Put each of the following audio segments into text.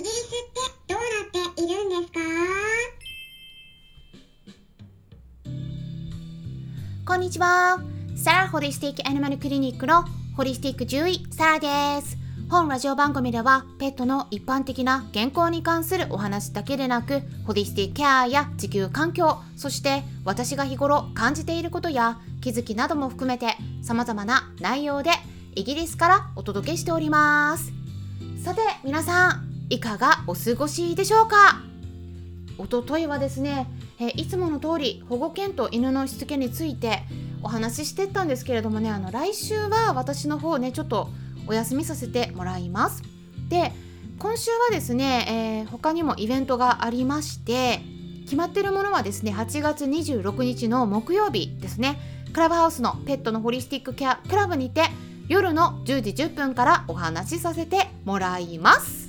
ギリスってどうなっているんですか？こんにちは。サラホリスティックアニマルクリニックのホリスティック獣医サラです。本ラジオ番組ではペットの一般的な健康に関するお話だけでなくホリスティックケアや地球環境そして私が日頃感じていることや気づきなども含めて様々な内容でイギリスからお届けしておりますさて皆さんいかがお過ごしでしょうか？おとといはですねえいつもの通り保護犬と犬のしつけについてお話ししてったんですけれどもねあの来週は私の方ねちょっとお休みさせてもらいます。で今週はですね、えー、他にもイベントがありまして決まってるものはですね8月26日の木曜日ですね。クラブハウスのペットのホリスティックケアクラブにて夜の10時10分からお話しさせてもらいます。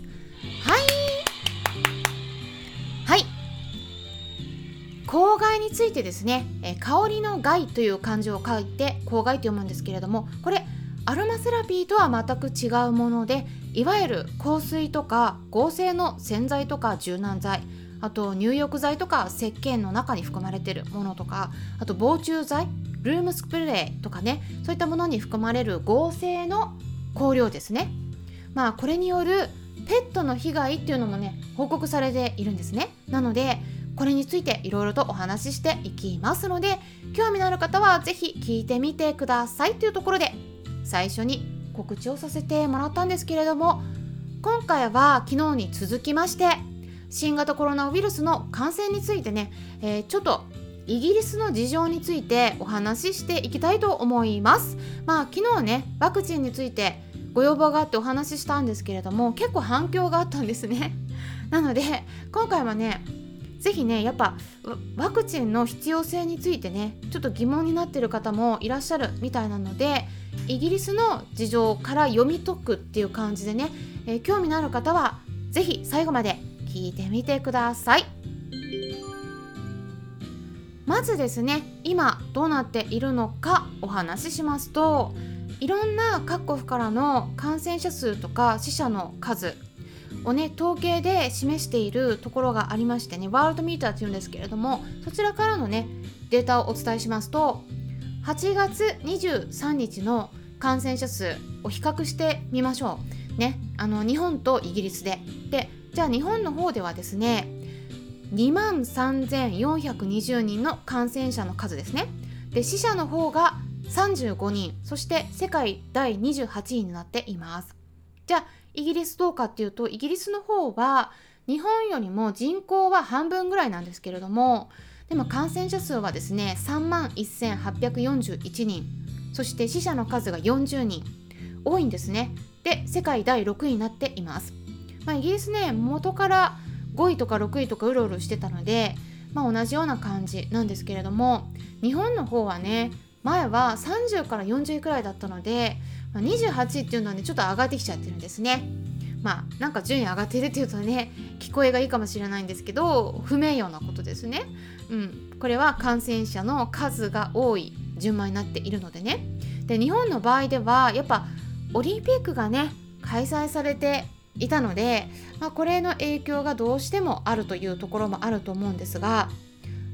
公害についてですね、え香りの害という漢字を書いて公害と読むんですけれどもこれアロマセラピーとは全く違うものでいわゆる香水とか合成の洗剤とか柔軟剤あと入浴剤とか石鹸の中に含まれてるものとかあと防虫剤ルームスプレーとかねそういったものに含まれる合成の香料ですね。まあこれによるペットの被害っていうのもね報告されているんですね。なのでこれについていろいろとお話ししていきますので興味のある方は是非聞いてみてくださいというところで最初に告知をさせてもらったんですけれども今回は昨日に続きまして新型コロナウイルスの感染についてね、えー、ちょっとイギリスの事情についてお話ししていきたいと思います。まあ昨日ねワクチンについてご要望があってお話ししたんですけれども結構反響があったんですね。なので今回はね是非ねやっぱワクチンの必要性についてねちょっと疑問になってる方もいらっしゃるみたいなのでイギリスの事情から読み解くっていう感じでね、えー、興味のある方は是非最後まで聞いてみてください。まずですね今どうなっているのかお話ししますといろんな各国からの感染者数とか死者の数をね統計で示しているところがありましてねワールドミーターっていうんですけれどもそちらからのねデータをお伝えしますと8月23日の感染者数を比較してみましょう。ね、あの日本とイギリスで。で、じゃあ日本の方ではですね、2万3420人の感染者の数ですね。で、死者の方が35人、そして世界第28位になっています。じゃあ、イギリスどうかっていうと、イギリスの方は日本よりも人口は半分ぐらいなんですけれども、でも感染者数はですね3万1841人。そして死者の数が40人多いんですね。で世界第6位になっています、まあ、イギリスね元から5位とか6位とかうろうろしてたので、まあ、同じような感じなんですけれども日本の方はね前は30から40位くらいだったので、まあ、28っていうのはねちょっと上がってきちゃってるんですねまあなんか順位上がってるっていうとね聞こえがいいかもしれないんですけど不名誉なことですね。うん、これは感染者の数が多い順番になっているのでね。で日本の場合ではやっぱオリンピックがね開催されていたので、まあ、これの影響がどうしてもあるというところもあると思うんですが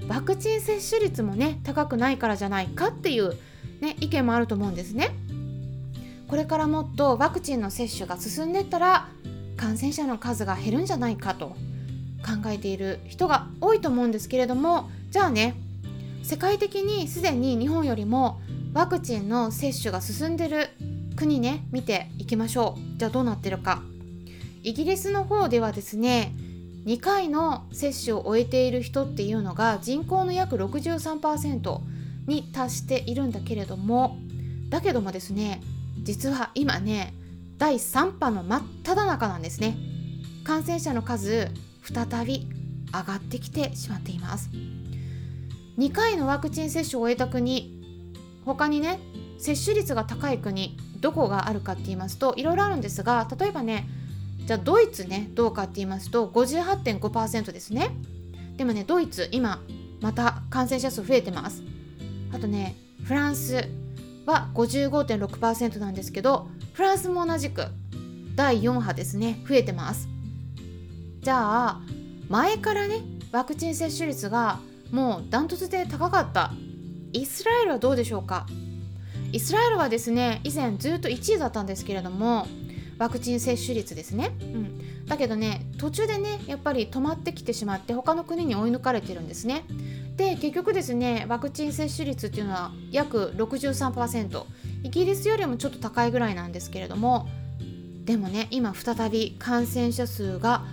ワクチン接種率もね高くないからじゃないかっていう、ね、意見もあると思うんですね。これからもっとワクチンの接種が進んでったら感染者の数が減るんじゃないかと考えている人が多いと思うんですけれどもじゃあね世界的にすでに日本よりもワクチンの接種が進んでる国ね見ていきましょう。じゃあどうなってるか。イギリスの方ではですね2回の接種を終えている人っていうのが人口の約63%に達しているんだけれどもだけどもですね実は今ね第3波の真っ只中なんですね。感染者の数再び上がってきてしまっています。2回のワクチン接種を終えた国他にね接種率が高い国どこがあるかって言いますといろいろあるんですが例えばねじゃあドイツねどうかって言いますと58.5%ですね。でもねドイツ今また感染者数増えてます。あとねフランスは55.6%なんですけどフランスも同じく第4波ですね。増えてます。じゃあ前からねワクチン接種率がもうダントツで高かった。イスラエルはどうでしょうか？イスラエルはですね以前ずっと1位だったんですけれどもワクチン接種率ですね、うん、だけどね途中でねやっぱり止まってきてしまって他の国に追い抜かれてるんですね。で結局ですねワクチン接種率っていうのは約63%イギリスよりもちょっと高いぐらいなんですけれどもでもね今再び感染者数が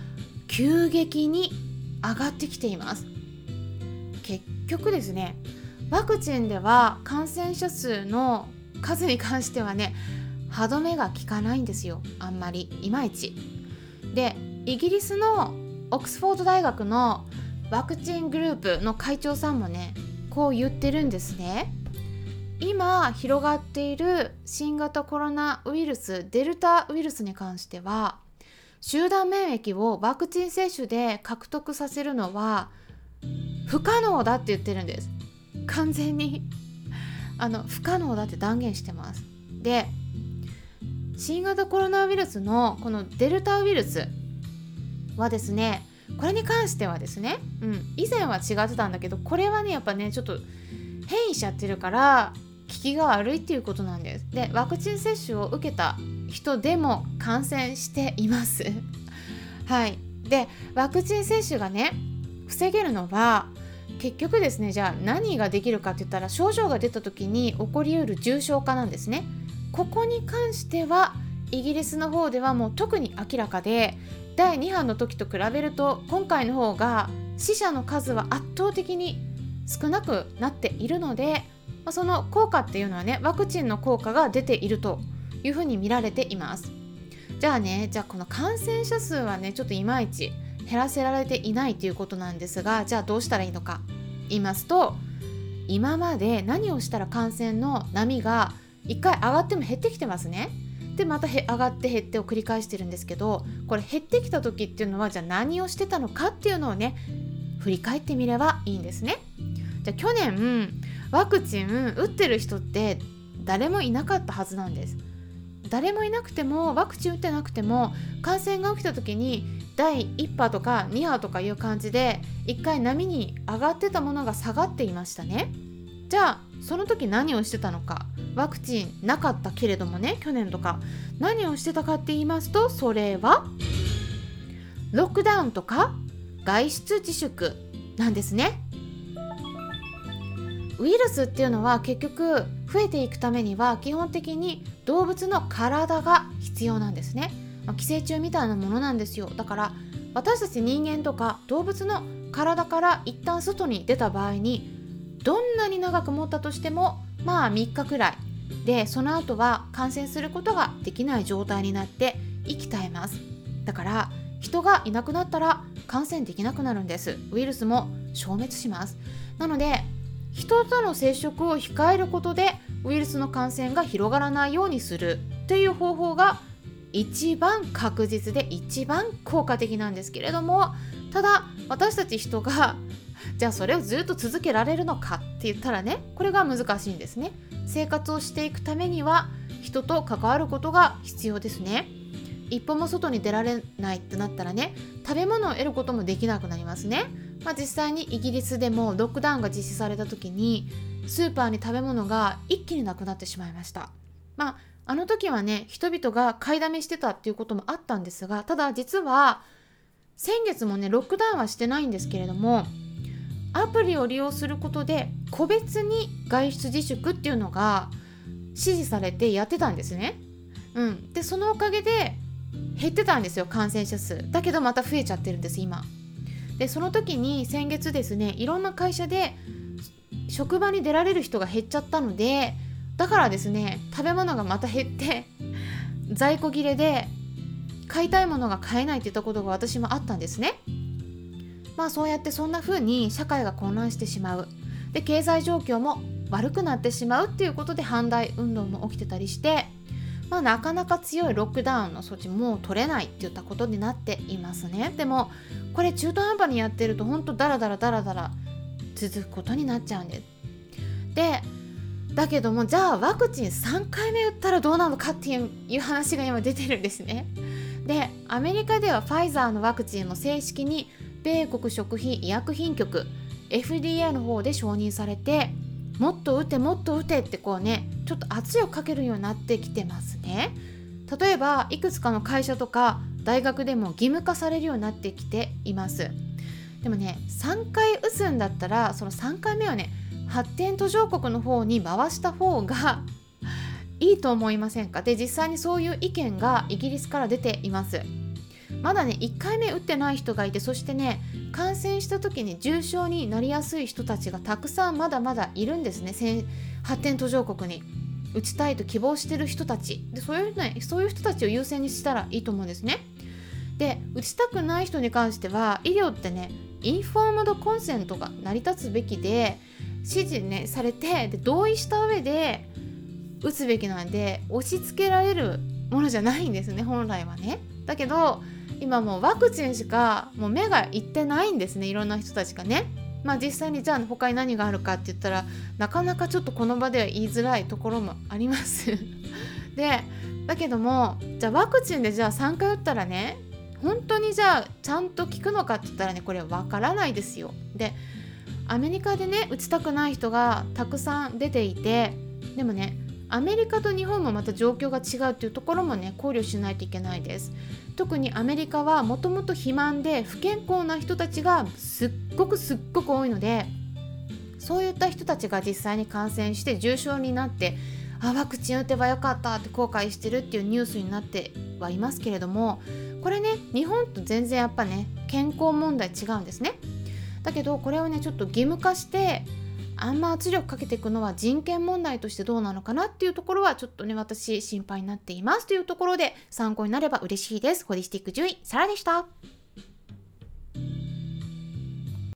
急激に上がってきています。結局ですねワクチンでは感染者数の数に関してはね歯止めが効かないんですよ。あんまりいまいち。でイギリスのオックスフォード大学のワクチングループの会長さんもねこう言ってるんですね。今広がっている新型コロナウイルスデルタウイルスに関しては集団免疫をワクチン接種で獲得させるのは不可能だって言ってるんです。完全に。あの不可能だって断言してます。で新型コロナウイルスのこのデルタウイルスはですねこれに関してはですね、うん、以前は違ってたんだけどこれはねやっぱねちょっと変異しちゃってるから効きが悪いっていうことなんです。でワクチン接種を受けた人でも感染しています。はい。でワクチン接種がね防げるのは結局ですねじゃあ何ができるかって言ったら症状が出た時に起こりうる重症化なんですね。ここに関してはイギリスの方ではもう特に明らかで第2波の時と比べると今回の方が死者の数は圧倒的に少なくなっているので、ま、その効果っていうのはねワクチンの効果が出ているというふうに見られています。じゃあねじゃあこの感染者数はねちょっといまいち減らせられていないということなんですがじゃあどうしたらいいのか。言いますと今まで何をしたら感染の波が1回上がっても減ってきてますね。でまた上がって減ってを繰り返してるんですけどこれ減ってきた時っていうのはじゃあ何をしてたのかっていうのをね振り返ってみればいいんですね。じゃあ去年ワクチン打ってる人って誰もいなかったはずなんです。誰もいなくてもワクチン打ってなくても感染が起きた時に第1波とか2波とかいう感じで1回波に上がってたものが下がっていましたね。じゃあその時何をしてたのかワクチンなかったけれどもね去年とか。何をしてたかって言いますとそれはロックダウンとか外出自粛なんですね。ウイルスっていうのは結局増えていくためには基本的に動物の体が必要なんですね、まあ、寄生虫みたいなものなんですよ。だから私たち人間とか動物の体から一旦外に出た場合にどんなに長く持ったとしてもまあ3日くらいでその後は感染することができない状態になって息絶えます。だから人がいなくなったら感染できなくなるんです。ウイルスも消滅します。なので人との接触を控えることでウイルスの感染が広がらないようにするという方法が一番確実で一番効果的なんですけれどもただ私たち人がじゃあそれをずっと続けられるのかって言ったらねこれが難しいんですね。生活をしていくためには人と関わることが必要ですね。一歩も外に出られないってなったらね食べ物を得ることもできなくなりますね、まあ、実際にイギリスでもロックダウンが実施された時にスーパーに食べ物が一気になくなってしまいました。まああの時はね人々が買いだめしてたっていうこともあったんですがただ実は先月もねロックダウンはしてないんですけれどもアプリを利用することで個別に外出自粛っていうのが指示されてやってたんですね。うん、でそのおかげで減ってたんですよ感染者数だけどまた増えちゃってるんです今。でその時に先月ですねいろんな会社で職場に出られる人が減っちゃったのでだからですね食べ物がまた減って在庫切れで買いたいものが買えないって言ったことが私もあったんですね。まあそうやってそんな風に社会が混乱してしまう。で経済状況も悪くなってしまうっていうことで反対運動も起きてたりしてまあ、なかなか強いロックダウンの措置も取れないっていったことになっていますね。でもこれ中途半端にやってるとほんとダラダラダラダラ続くことになっちゃうんです。でだけどもじゃあワクチン3回目打ったらどうなのかっていう話が今出てるんですね。でアメリカではファイザーのワクチンの正式に米国食品医薬品局 FDA の方で承認されてもっと打てもっと打てってこうねちょっと圧力かけるようになってきてますね。例えばいくつかの会社とか大学でも義務化されるようになってきています。でもね3回打つんだったらその3回目はね発展途上国の方に回した方が いいと思いませんか？で実際にそういう意見がイギリスから出ています。まだね1回目打ってない人がいてそしてね感染した時に重症になりやすい人たちがたくさんまだまだいるんですね。発展途上国に。打ちたいと希望してる人たち。でそういう,、ね、そういう人たちを優先にしたらいいと思うんですね。で打ちたくない人に関しては医療ってねインフォームドコンセントが成り立つべきで指示ねされてで同意した上で打つべきなんで押し付けられるものじゃないんですね本来はね。だけど今もうワクチンしかもう目がいってないんですねいろんな人たちがね。まあ実際にじゃあ他に何があるかって言ったらなかなかちょっとこの場では言いづらいところもあります。でだけどもじゃあワクチンでじゃあ3回打ったらね本当にじゃあちゃんと効くのかって言ったらねこれわからないですよ。でアメリカでね打ちたくない人がたくさん出ていてでもねアメリカと日本もまた状況が違うっていうところもね考慮しないといけないです。特にアメリカはもともと肥満で不健康な人たちがすっごくすっごく多いのでそういった人たちが実際に感染して重症になってあワクチン打てばよかったって後悔してるっていうニュースになってはいますけれどもこれね日本と全然やっぱね健康問題違うんですね。だけどこれをねちょっと義務化してあんま圧力かけていくのは人権問題としてどうなのかなっていうところはちょっとね私心配になっていますというところで参考になれば嬉しいです。ホリスティック獣医サラでした。